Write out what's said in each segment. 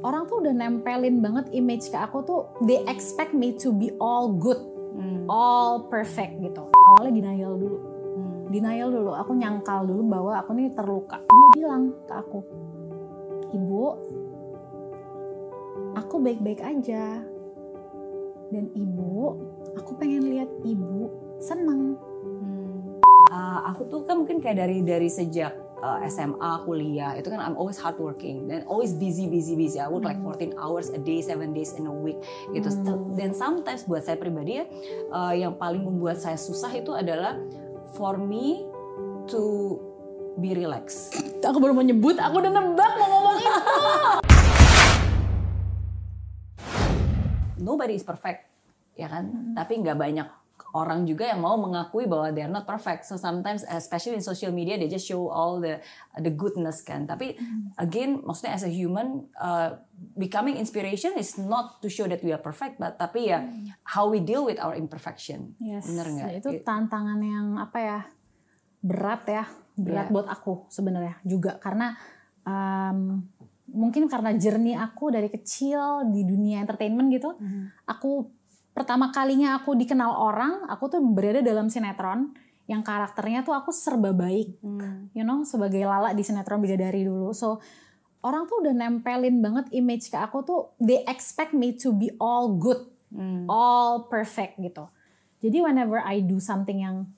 orang tuh udah nempelin banget image ke aku tuh they expect me to be all good, Hmm. all perfect gitu. Awalnya denial dulu. Hmm. Denial dulu, aku nyangkal dulu bahwa aku nih terluka. Dia bilang ke aku, "Ibu, aku baik-baik aja." Dan ibu, aku pengen lihat ibu seneng. Hmm. Ah, aku tuh kan mungkin kayak dari dari sejak uh, SMA kuliah itu kan I'm always hardworking dan always busy busy busy. I work like 14 hours a day, 7 days in a week gitu. Hmm. Dan sometimes buat saya pribadi ya uh, yang paling membuat saya susah itu adalah for me to be relaxed. Aku baru mau nyebut, aku udah nebak mau ngomong itu. Nobody is perfect, ya kan? Tapi nggak banyak orang juga yang mau mengakui bahwa they are not perfect. So sometimes, especially in social media, they just show all the the goodness kan. Tapi again, maksudnya as a human, uh, becoming inspiration is not to show that we are perfect, but tapi ya how we deal with our imperfection. Yes, Bener nggak? itu tantangan yang apa ya berat ya, berat Iya. buat aku sebenarnya juga karena um, mungkin karena journey aku dari kecil di dunia entertainment gitu, aku pertama kalinya aku dikenal orang, aku tuh berada dalam sinetron yang karakternya tuh aku serba baik, Hmm. you know, sebagai Lala di sinetron Bidadari dulu. So orang tuh udah nempelin banget image ke aku tuh they expect me to be all good Hmm. all perfect gitu. Jadi whenever I do something yang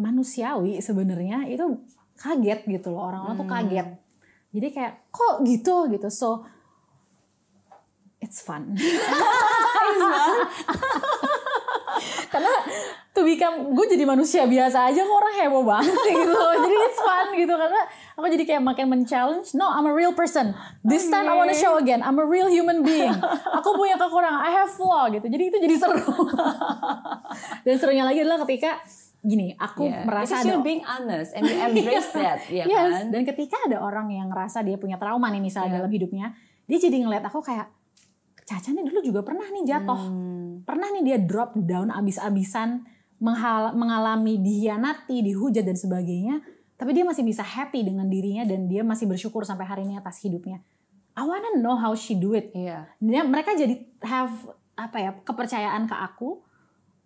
manusiawi sebenarnya itu kaget gitu loh orang-orang tuh kaget. Jadi kayak kok gitu gitu. So it's fun. Karena to become gue jadi manusia biasa aja kok orang heboh banget gitu. jadi it's fun gitu karena aku jadi kayak makin men-challenge. No, I'm a real person. This time I wanna show again. I'm a real human being. Aku punya kekurangan. I have flaw gitu. Jadi itu jadi seru. Dan serunya lagi adalah ketika gini, aku Yeah. merasa Because ada being honest and you embrace that, ya Yes, kan? dan ketika ada orang yang ngerasa dia punya trauma nih misalnya Yeah. dalam hidupnya, dia jadi ngeliat aku kayak Caca nih dulu juga pernah nih jatuh, Hmm. pernah nih dia drop down abis-abisan, mengalami dihianati, dihujat dan sebagainya, tapi dia masih bisa happy dengan dirinya dan dia masih bersyukur sampai hari ini atas hidupnya. I wanna know how she do it. Iya. Dia, mereka jadi have apa ya kepercayaan ke aku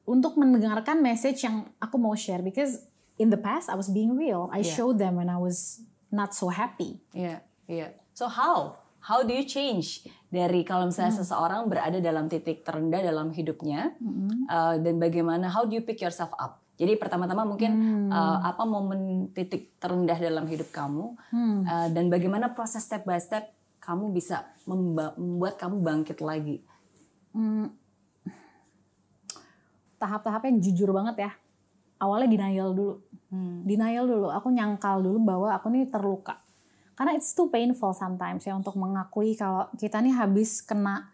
untuk mendengarkan message yang aku mau share because in the past I was being real. I Yeah. showed them when I was not so happy. Iya, iya. So how? How do you change dari kalau misalnya Hmm. seseorang berada dalam titik terendah dalam hidupnya Hmm. uh, dan bagaimana how do you pick yourself up? Jadi pertama-tama mungkin Hmm. uh, apa momen titik terendah dalam hidup kamu Hmm. uh, dan bagaimana proses step by step kamu bisa memba- membuat kamu bangkit lagi. Tahap-tahapnya jujur banget ya. Awalnya denial dulu. Hmm. Denial dulu. Aku nyangkal dulu bahwa aku nih terluka. Karena it's too painful sometimes ya untuk mengakui kalau kita nih habis kena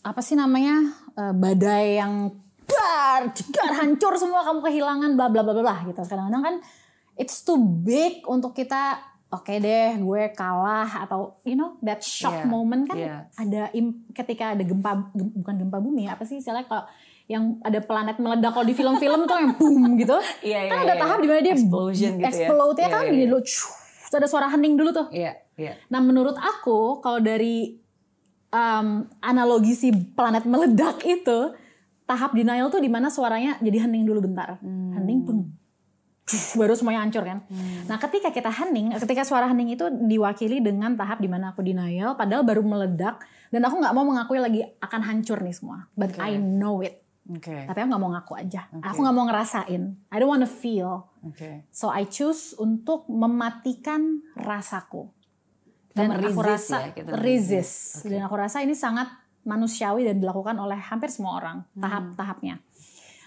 apa sih namanya eh, badai yang dar, jedar, hancur semua kamu kehilangan bla bla bla bla gitu. Kadang-kadang kan it's too big untuk kita oke deh gue kalah atau you know that shock Yeah, moment kan yeah. ada im- ketika ada gempa gem- bukan gempa bumi apa sih istilahnya kalau yang ada planet meledak kalau di film-film tuh yang boom gitu Iya, kan iya, ada iya. tahap di mana dia Explosion gitu ya. explode ya Iya, kan iya, gini iya. Terus ada suara hening dulu tuh Iya, iya. Nah menurut aku kalau dari um, analogi si planet meledak itu tahap denial tuh di mana suaranya jadi hening dulu bentar, Hmm. hening Cuh, baru semuanya hancur kan. Nah ketika kita hening, ketika suara hening itu diwakili dengan tahap di mana aku denial, padahal baru meledak dan aku nggak mau mengakui lagi akan hancur nih semua, but Oke. I know it. Oke. Tapi aku nggak mau ngaku aja, Oke. aku nggak mau ngerasain. I don't wanna feel. Oke. So I choose untuk mematikan rasaku. Dan Kita aku rasa ya, kita resist. Oke. Dan aku rasa ini sangat manusiawi dan dilakukan oleh hampir semua orang Hmm. tahap-tahapnya.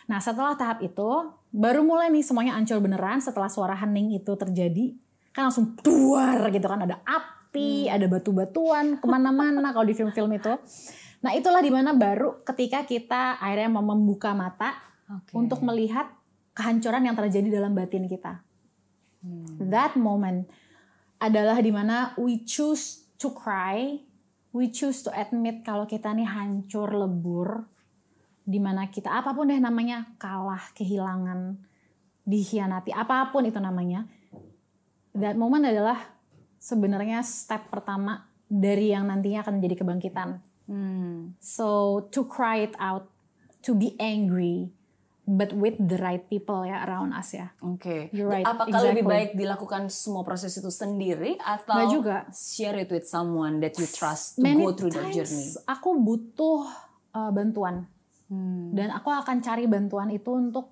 Nah setelah tahap itu baru mulai nih semuanya hancur beneran setelah suara hening itu terjadi kan langsung duar gitu kan ada api, Hmm. ada batu-batuan ke mana-mana kalau di film-film itu. Nah itulah di mana baru ketika kita akhirnya mau membuka mata Oke. untuk melihat kehancuran yang terjadi dalam batin kita. Hmm. That moment adalah di mana we choose to cry, we choose to admit kalau kita nih hancur lebur, di mana kita apa pun deh namanya kalah, kehilangan, dikhianati, apa pun itu namanya. That moment adalah sebenarnya step pertama dari yang nantinya akan menjadi kebangkitan. Hmm. So to cry it out, to be angry, but with the right people ya around us ya. Oke. You're right, Apakah lebih exactly. baik dilakukan semua proses itu sendiri atau Nggak juga. share it with someone that you trust to Many go through that times journey? aku butuh uh, bantuan Hmm. dan aku akan cari bantuan itu untuk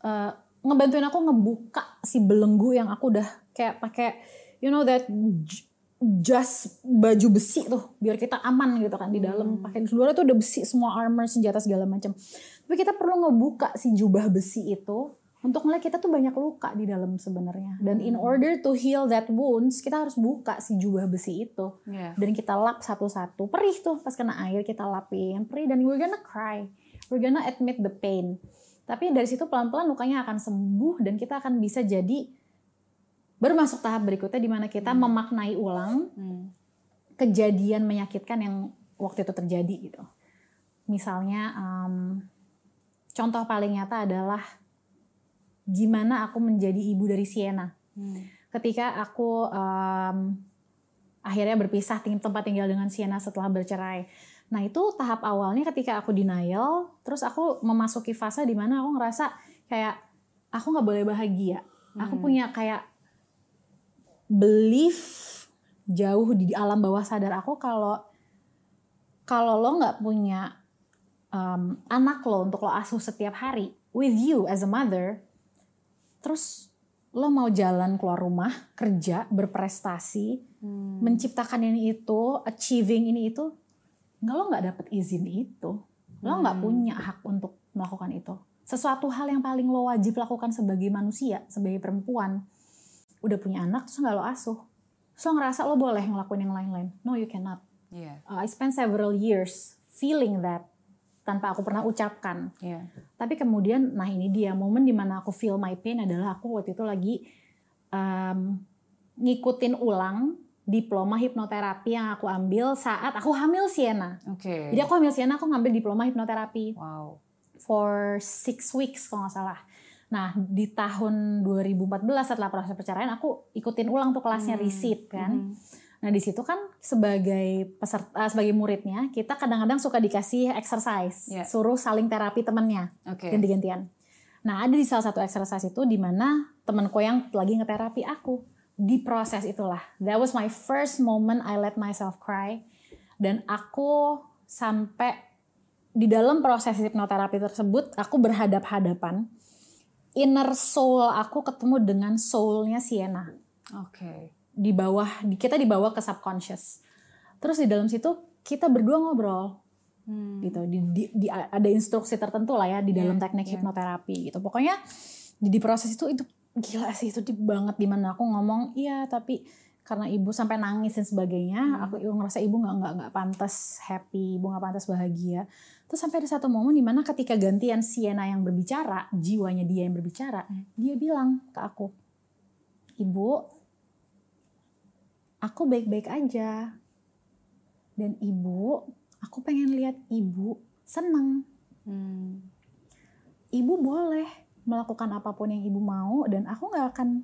uh, ngebantuin aku ngebuka si belenggu yang aku udah kayak pakai you know that jas baju besi tuh biar kita aman gitu kan di dalam. Pakai di luar tuh udah besi semua armor senjata segala macam. Tapi kita perlu ngebuka si jubah besi itu untuk ngeliat kita tuh banyak luka di dalam sebenarnya. Dan in order to heal that wounds kita harus buka si jubah besi itu. Yeah. dan kita lap satu-satu perih tuh. Pas kena air kita lapin perih. Dan we're gonna cry. We're gonna admit the pain. Tapi dari situ pelan-pelan lukanya akan sembuh dan kita akan bisa jadi baru masuk tahap berikutnya di mana kita memaknai ulang Hmm. kejadian menyakitkan yang waktu itu terjadi gitu misalnya em, contoh paling nyata adalah gimana aku menjadi ibu dari Sienna Hmm. ketika aku em, akhirnya berpisah tempat tinggal dengan Sienna setelah bercerai. Nah itu tahap awalnya ketika aku denial, terus aku memasuki fase di mana aku ngerasa kayak aku nggak boleh bahagia. Aku punya kayak belief jauh di alam bawah sadar aku kalau kalau lo nggak punya em, anak lo untuk lo asuh setiap hari with you as a mother, terus lo mau jalan keluar rumah, kerja, berprestasi, Hmm. menciptakan ini itu, achieving ini itu, nggak lo nggak dapet izin itu, lo nggak Hmm. punya hak untuk melakukan itu. Sesuatu hal yang paling lo wajib lakukan sebagai manusia, sebagai perempuan, udah punya anak terus nggak lo asuh, so ngerasa lo boleh ngelakuin yang lain-lain. No, you cannot. Yeah. Uh, I spent several years feeling that tanpa aku pernah ucapkan. Yeah. Tapi kemudian, nah ini dia momen di mana aku feel my pain adalah aku waktu itu lagi um, ngikutin ulang diploma hipnoterapi yang aku ambil saat aku hamil Sienna. Oke. Jadi aku hamil Sienna, aku ngambil diploma hipnoterapi Wow. for six weeks kalau nggak salah. Nah di tahun 2014 setelah proses perceraian aku ikutin ulang tuh kelasnya receipt kan. Mhm. Nah di situ kan sebagai peserta, sebagai muridnya kita kadang-kadang suka dikasih exercise, Yeah. suruh saling terapi temennya Oke. ganti-gantian. Nah, ada di salah satu exercise itu di mana temanku yang lagi ngeterapi aku di proses itulah. That was my first moment I let myself cry dan aku sampai di dalam proses hipnoterapi tersebut aku berhadap-hadapan inner soul aku ketemu dengan soulnya Sienna Oke. di bawah di- kita dibawa ke subconscious. Terus di dalam situ kita berdua ngobrol Hmm. gitu di, di- di- ada instruksi tertentu lah ya di dalam Iya, teknik iya. hipnoterapi gitu pokoknya di, di proses itu itu gila sih itu deep banget di mana aku ngomong iya tapi karena ibu sampai nangis dan sebagainya Hmm. aku ngerasa ibu nggak nggak nggak pantas happy ibu nggak pantas bahagia terus sampai ada satu momen di mana ketika gantian Sienna yang berbicara jiwanya dia yang berbicara Hmm. dia bilang ke aku ibu aku baik-baik aja. Dan ibu aku pengen lihat ibu senang. Hmm. ibu boleh melakukan apa pun yang ibu mau dan aku nggak akan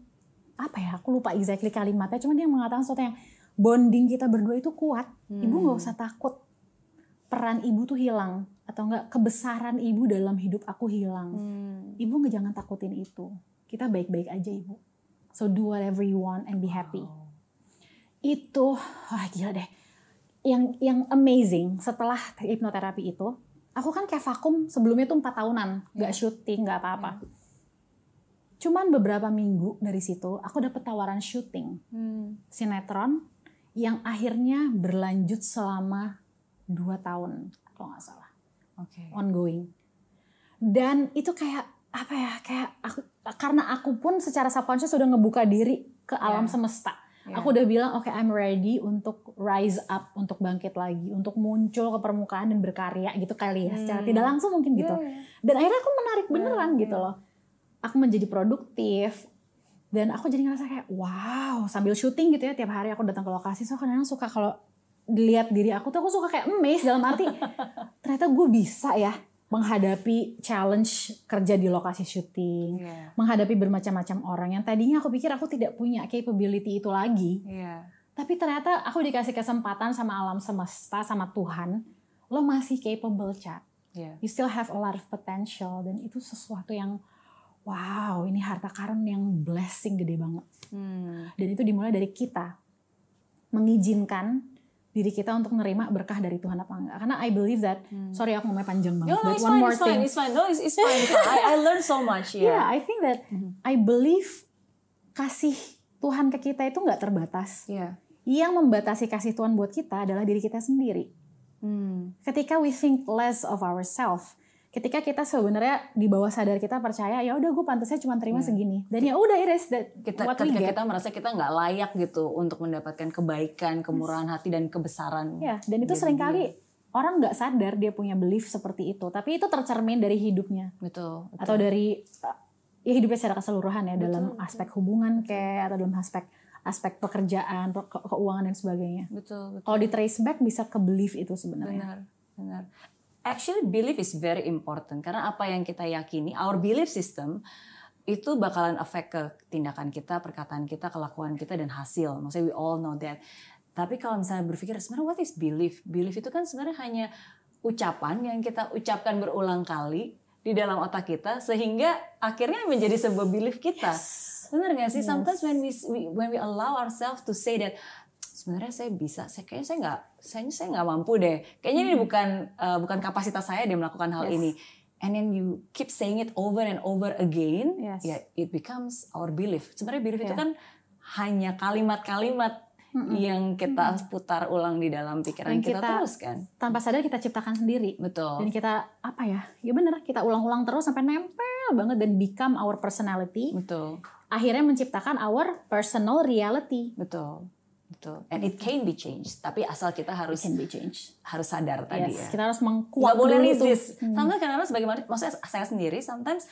apa ya aku lupa exactly kalimatnya cuman dia mengatakan sesuatu yang bonding kita berdua itu kuat. Ibu nggak usah takut peran ibu tuh hilang atau enggak kebesaran ibu dalam hidup aku hilang. Hmm. ibu nggak jangan takutin itu. Kita baik-baik aja ibu. So do whatever you want and be happy. Wow. itu wah gila deh. Yang yang amazing setelah hipnoterapi itu aku kan kayak vakum sebelumnya tuh empat tahunan. Nggak syuting nggak apa-apa. Cuman beberapa minggu dari situ aku dapet tawaran syuting. Hmm. sinetron yang akhirnya berlanjut selama dua tahun kalau nggak salah Oke. ongoing dan itu kayak apa ya kayak aku karena aku pun secara subconscious sudah ngebuka diri ke alam Yeah. semesta Yeah. aku udah bilang oke I'm ready untuk rise up untuk bangkit lagi untuk muncul ke permukaan dan berkarya gitu kali ya secara Hmm. tidak langsung mungkin gitu iya. dan akhirnya aku menarik beneran Yeah, gitu yeah. loh aku menjadi produktif dan aku jadi ngerasa kayak wow sambil syuting gitu ya tiap hari aku datang ke lokasi so kadang suka kalau dilihat diri aku tuh aku suka kayak amazed dalam arti ternyata gue bisa ya menghadapi challenge kerja di lokasi syuting Iya. menghadapi bermacam-macam orang yang tadinya aku pikir aku tidak punya capability itu lagi Iya. Tapi ternyata aku dikasih kesempatan sama alam semesta, sama Tuhan, lo masih capable, Cak. Yeah. You still have a lot of potential dan itu sesuatu yang wow, ini harta karun yang blessing gede banget. Hmm. Dan itu dimulai dari kita mengizinkan diri kita untuk menerima berkah dari Tuhan apa enggak. Karena I believe that, sorry aku ngomongnya panjang banget, No, no, but it's one fine, more it's fine, thing. it's fine. No, it's, it's fine. Fine. I, I learned so much. Yeah, Yeah. I think that I believe kasih Tuhan ke kita itu nggak terbatas. Yeah. Yang membatasi kasih Tuhan buat kita adalah diri kita sendiri. Hmm. Ketika we think less of ourselves, ketika kita sebenarnya di bawah sadar kita percaya ya udah gue pantasnya cuma terima segini dan ya udah it is that Kita, what we ketika get. kita merasa kita nggak layak gitu untuk mendapatkan kebaikan, kemurahan hati dan kebesaran. Ya, dan itu sering kali orang nggak sadar dia punya belief seperti itu, tapi itu tercermin dari hidupnya Betul. betul. atau dari ya hidupnya secara keseluruhan ya dalam aspek hubungan kayak atau dalam aspek aspek pekerjaan, pe- ke- keuangan dan sebagainya. betul. betul. Kalau di trace back bisa ke belief itu sebenarnya. Benar, benar. Actually belief is very important karena apa yang kita yakini, our belief system itu bakalan efek ke tindakan kita, perkataan kita, kelakuan kita dan hasil. Maksudnya we all know that. Tapi kalau misalnya berpikir sebenarnya what is belief? Belief itu kan sebenarnya hanya ucapan yang kita ucapkan berulang kali di dalam otak kita sehingga akhirnya menjadi sebuah belief kita. Benar nggak sih? Sometimes when we, we when we allow ourselves to say that sebenarnya saya bisa, saya kayaknya saya nggak, saya saya nggak mampu deh. Kayaknya ini bukan uh, bukan kapasitas saya deh melakukan hal Yes. ini. And then you keep saying it over and over again, Yes. ya it becomes our belief. Sebenarnya belief itu Yeah. kan hanya kalimat-kalimat yang kita putar ulang di dalam pikiran Yang kita, kita- terus kan. Tanpa sadar kita ciptakan sendiri. Betul. Dan kita apa ya? Ya bener kita ulang-ulang terus sampai nempel banget dan become our personality. Betul. Akhirnya menciptakan our personal reality. Betul. Betul. And it can be changed. Tapi asal kita harus Can be changed. harus sadar tadi Yes, ya. kita harus mengkuat boleh dulu tuh. resist. Sometimes kadang-kadang sebagaimana maksudnya saya sendiri sometimes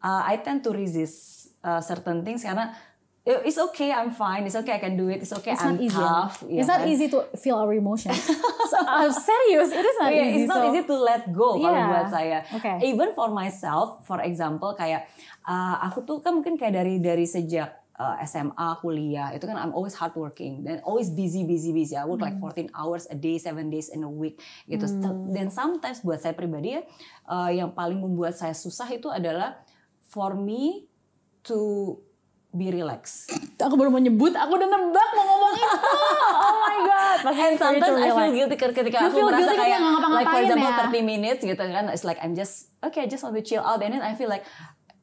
uh, I tend to resist uh, certain things karena "Eh, it's okay I'm fine it's okay I can do it it's okay It's I'm easy. tough ya it's not kan? easy to feel our emotions. so, uh, serious, it is not Yeah, easy. it's not so, easy to let go kalau Yeah. buat saya. Okay. Even for myself, for example kayak uh, aku tuh kan mungkin kayak dari dari sejak uh, SMA kuliah itu kan I'm always hardworking dan always busy busy busy. I work like Hmm. 14 hours a day, 7 days in a week gitu. Dan sometimes buat saya pribadi ya uh, yang paling membuat saya susah itu adalah for me to be relaxed. Aku baru mau nyebut, aku udah nebak mau ngomong itu. Oh my god. And sometimes to I feel relax. guilty ketika You aku feel merasa kayak like for example ya. 30 minutes gitu kan it's like I'm just okay I just want to chill out and then I feel like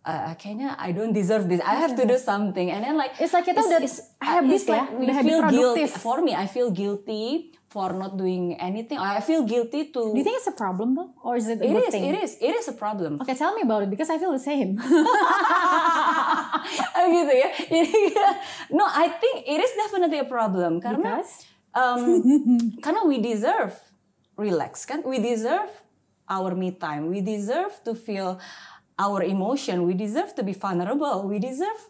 uh, kayaknya I don't deserve this. I have to do something. And then like It's like kita udah habis it's ya, we feel guilty for me. I feel guilty for not doing anything. I feel guilty to Do you think it's a problem though? Or is it a it is thing? it is. It is a problem. Okay, tell me about it because I feel the same. gitu ya? No I think it is definitely a problem. Karena Because? um, karena we deserve relax kan? We deserve our me time. We deserve to feel our emotion. We deserve to be vulnerable. We deserve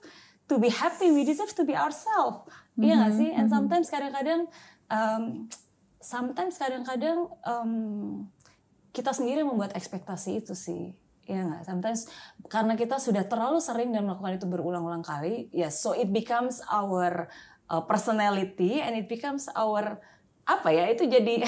to be happy. We deserve to be ourselves. Iya nggak sih? And sometimes kadang-kadang um, sometimes kadang-kadang um, kita sendiri membuat ekspektasi itu sih. Iya nggak? Sometimes karena kita sudah terlalu sering dan melakukan itu berulang-ulang kali, ya so it becomes our uh, personality and it becomes our apa ya itu jadi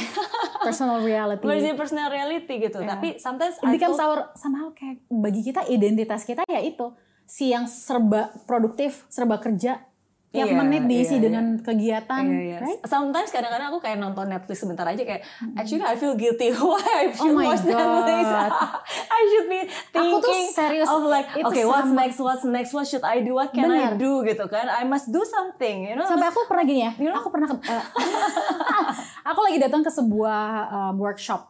Personal reality. jadi personal reality gitu. Tapi sometimes It I becomes our somehow kayak bagi kita identitas kita ya itu si yang serba produktif, serba kerja, tiap Iya, menit diisi iya, dengan kegiatan, Iya, iya. right? Sometimes kadang-kadang aku kayak nonton Netflix sebentar aja kayak actually I feel guilty why I should Oh my watch Netflix. God. I should be Aku tuh thinking serius, of like itu okay what's sama. next what's next what should I do what can I Benar. do gitu kan I must do something you know Sampai aku pernah gini ya, You know? aku pernah ke- eh, aku lagi datang ke sebuah um, workshop,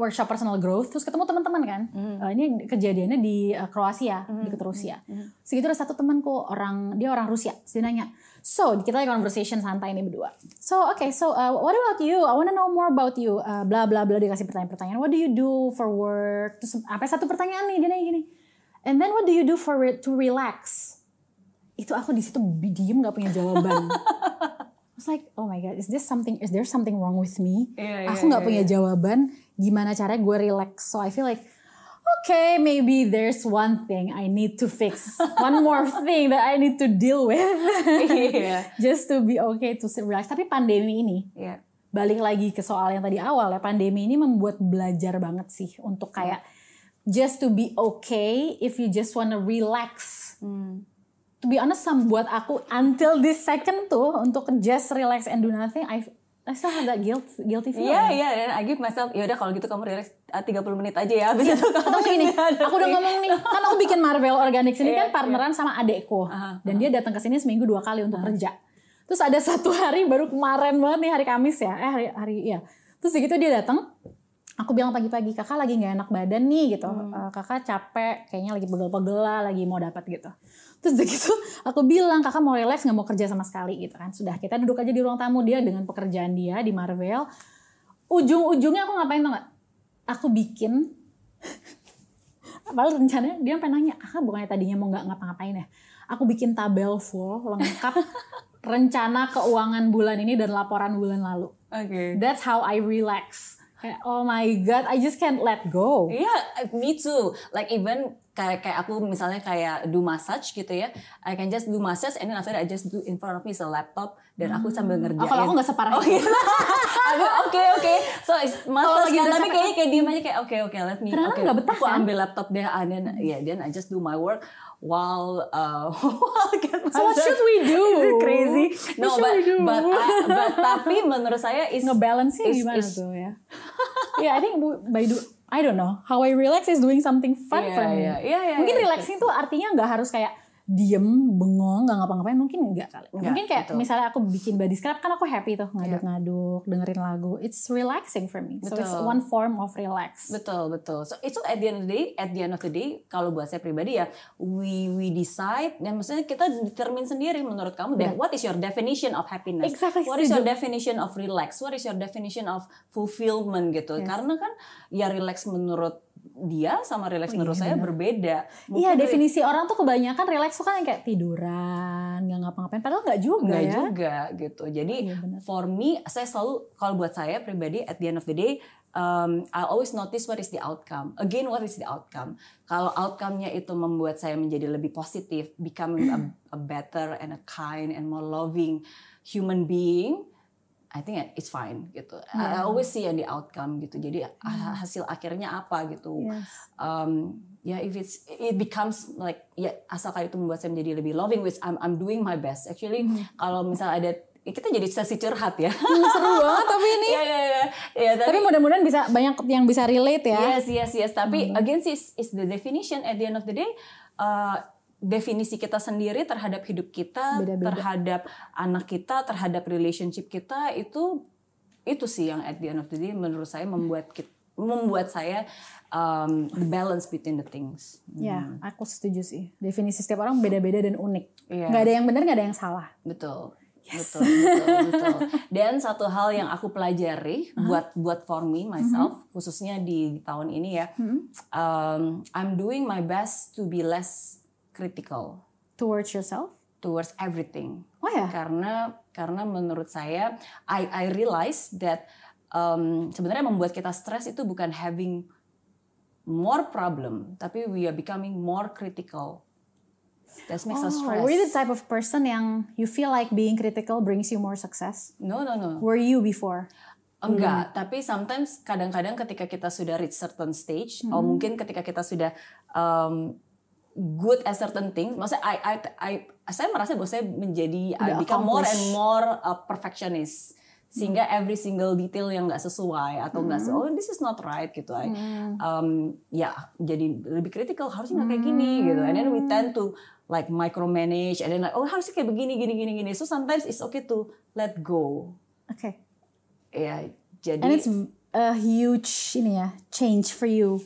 workshop personal growth, terus ketemu teman-teman kan. Eh, ini kejadiannya di eh, Kroasia, di Rusia. Segitu ada satu temanku orang dia orang Rusia, dia nanya, so kita lagi conversation santai nih berdua. So okay, so uh, what about you? I wanna know more about you. Uh, bla bla bla dia kasih pertanyaan-pertanyaan. What do you do for work? Terus apa satu pertanyaan nih dia nanya gini. And then what do you do for re- to relax? Itu aku di situ diem nggak punya jawaban. I was like, oh my god, is this something? Is there something wrong with me? Iya, iya, aku nggak iya, punya jawaban. Gimana caranya gue relax? So I feel like, okay, maybe there's one thing I need to fix. One more thing that I need to deal with. Iya. Just to be okay to relax. Tapi pandemi ini, Iya. balik lagi ke soal yang tadi awal ya, pandemi ini membuat belajar banget sih untuk kayak just to be okay if you just wanna relax. Hmm. To be honest, buat aku until this second tuh untuk just relax and do nothing, I I still have that guilt guilty feeling. Iya iya dan I give myself ya udah kalau gitu kamu relax ah, 30 menit aja ya habis itu kamu Atau gini, aku udah ngomong nih, kan aku bikin Marvel Organic ini Iya, kan partneran sama adekku. Aha, Dan dia datang ke sini seminggu dua kali untuk kerja. Terus ada satu hari baru kemarin banget nih hari Kamis ya. Eh hari hari iya. Terus begitu dia datang, aku bilang pagi-pagi kakak lagi nggak enak badan nih gitu. Eh, kakak capek, kayaknya lagi pegel-pegel lah, lagi mau dapat gitu. Terus begitu aku bilang kakak mau relax nggak mau kerja sama sekali gitu kan. Sudah kita duduk aja di ruang tamu dia dengan pekerjaan dia di Marvel. Ujung-ujungnya aku ngapain tau gak? Aku bikin Padahal rencananya dia sampai nanya, ah bukannya tadinya mau nggak ngapa-ngapain ya? Aku bikin tabel full lengkap rencana keuangan bulan ini dan laporan bulan lalu. Oke. That's how I relax. Kayak, oh my god, I just can't let go. Iya, me too. Like even kayak kayak aku misalnya kayak do massage gitu ya. I can just do massage and then after that I just do in front of me is a laptop dan aku sambil ngerjain. Oh, kalau aku nggak separah Oh, itu. iya. Aku, Oke oke. So it's massage lagi kan tapi kayaknya kayak diem aja kayak oke oke let me. Oke, nggak betah, aku kan? ambil laptop deh and then ya then I just do my work while uh while get So what should we do? Is it crazy? What No, should but we do? but I- but tapi menurut saya is is- gimana is- tuh ya? yeah, I think by do I don't know how I relax is doing something fun Iya, for me. iya, iya, iya, mungkin iya. relaxing tuh artinya nggak harus kayak diem, bengong, nggak ngapa-ngapain. Mungkin enggak kali. Nggak, mungkin kayak betul. misalnya aku bikin body scrub kan aku happy tuh ngaduk-ngaduk, dengerin lagu. It's relaxing for me. So it's Betul. one form of relax. Betul betul. So itu at the end of the day, at the end of the day, kalau buat saya pribadi ya, we we decide dan maksudnya kita determine sendiri menurut kamu dan what is your definition of happiness? Exactly, What is your definition of relax? What is your definition of fulfillment gitu? Karena kan ya relax menurut dia sama relax menurut saya berbeda. Oh, Iya Mungkin definisi orang tuh kebanyakan relax tuh kan yang kayak tiduran, nggak ngapa-ngapain. Padahal nggak juga Enggak ya. juga gitu. Jadi Iya, for me, saya selalu kalau buat saya pribadi at the end of the day, um, I always notice what is the outcome. Again, what is the outcome? Kalau outcome-nya itu membuat saya menjadi lebih positif, becoming a, a better and a kind and more loving human being, I think it's fine gitu. I I always see the outcome gitu. Jadi ah, hasil akhirnya apa gitu. Yes. Um, ya if it's it becomes like ya asalkan itu membuat saya menjadi lebih loving which I'm I'm doing my best. Actually kalau misalnya ada ya kita jadi sesi curhat ya. Hmm, seru banget tapi ini. Iya. Ya, Tapi mudah-mudahan bisa banyak yang bisa relate ya. Yes, yes, yes. Tapi again sih is, is the definition at the end of the day. uh, definisi kita sendiri terhadap hidup kita, Beda-beda. terhadap anak kita, terhadap relationship kita itu itu sih yang at the end of the day menurut saya membuat kita, membuat saya um, the balance between the things. Ya, aku setuju sih. Definisi setiap orang beda-beda dan unik. Iya. Nggak ada yang benar, nggak ada yang salah. Betul. Betul, betul, betul. Dan satu hal yang aku pelajari buat buat for me myself, khususnya di tahun ini ya, um, I'm doing my best to be less critical Towards yourself. towards everything. Oh ya. Karena karena menurut saya, I I realize that um, sebenarnya membuat kita stres itu bukan having more problem, tapi we are becoming more critical. That makes us Oh, stress. were you the type of person yang you feel like being critical brings you more success? No, no, no. Were you before? Enggak, tapi sometimes kadang-kadang ketika kita sudah reach certain stage, Hmm. atau mungkin ketika kita sudah um, good at certain things, maksudnya I, I, I, saya merasa bahwa saya menjadi I become more and more a perfectionist, sehingga every single detail yang nggak sesuai atau nggak se- oh this is not right gitu, I, um, ya jadi lebih critical harusnya nggak kayak gini gitu, and then we tend to like micromanage, and then like oh harusnya kayak begini gini gini gini, so sometimes it's okay to let go. Okay. Ya, jadi And it's a huge ini ya change for you.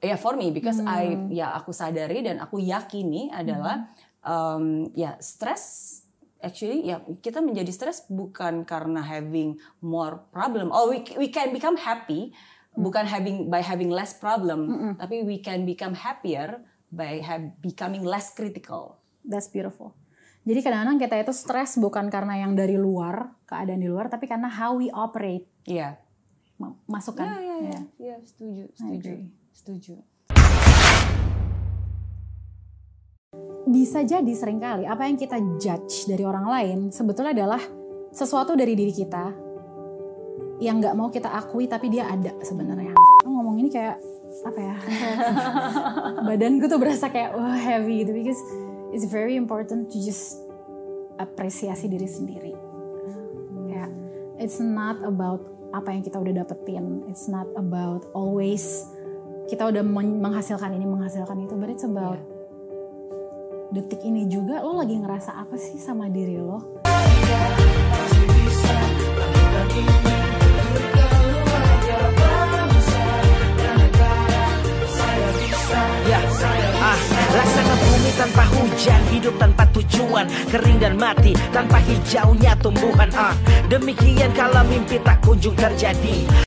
Ya for me because I ya aku sadari dan aku yakini adalah um, ya stres actually ya kita menjadi stres bukan karena having more problem oh we we can become happy bukan having by having less problem tapi we can become happier by have, becoming less critical That's beautiful. Jadi kadang-kadang kita itu stres bukan karena yang dari luar, keadaan di luar, tapi karena how we operate. Iya Ma- Masuk kan? ya ya Ya. ya setuju setuju agree. Setuju bisa jadi sering kali apa yang kita judge dari orang lain sebetulnya adalah sesuatu dari diri kita yang nggak mau kita akui tapi dia ada sebenarnya. Ngomong ini kayak apa ya? badanku tuh berasa kayak wah heavy gitu because it's very important to just apresiasi diri sendiri. It's not about apa yang kita udah dapetin. It's not about always kita udah menghasilkan ini menghasilkan itu, but it's about yeah detik ini juga lo lagi ngerasa apa sih sama diri lo? Ya, ah, bumi tanpa hujan, hidup tanpa tujuan, kering dan mati tanpa hijaunya tumbuhan. Ah, demikian kalau mimpi tak kunjung terjadi.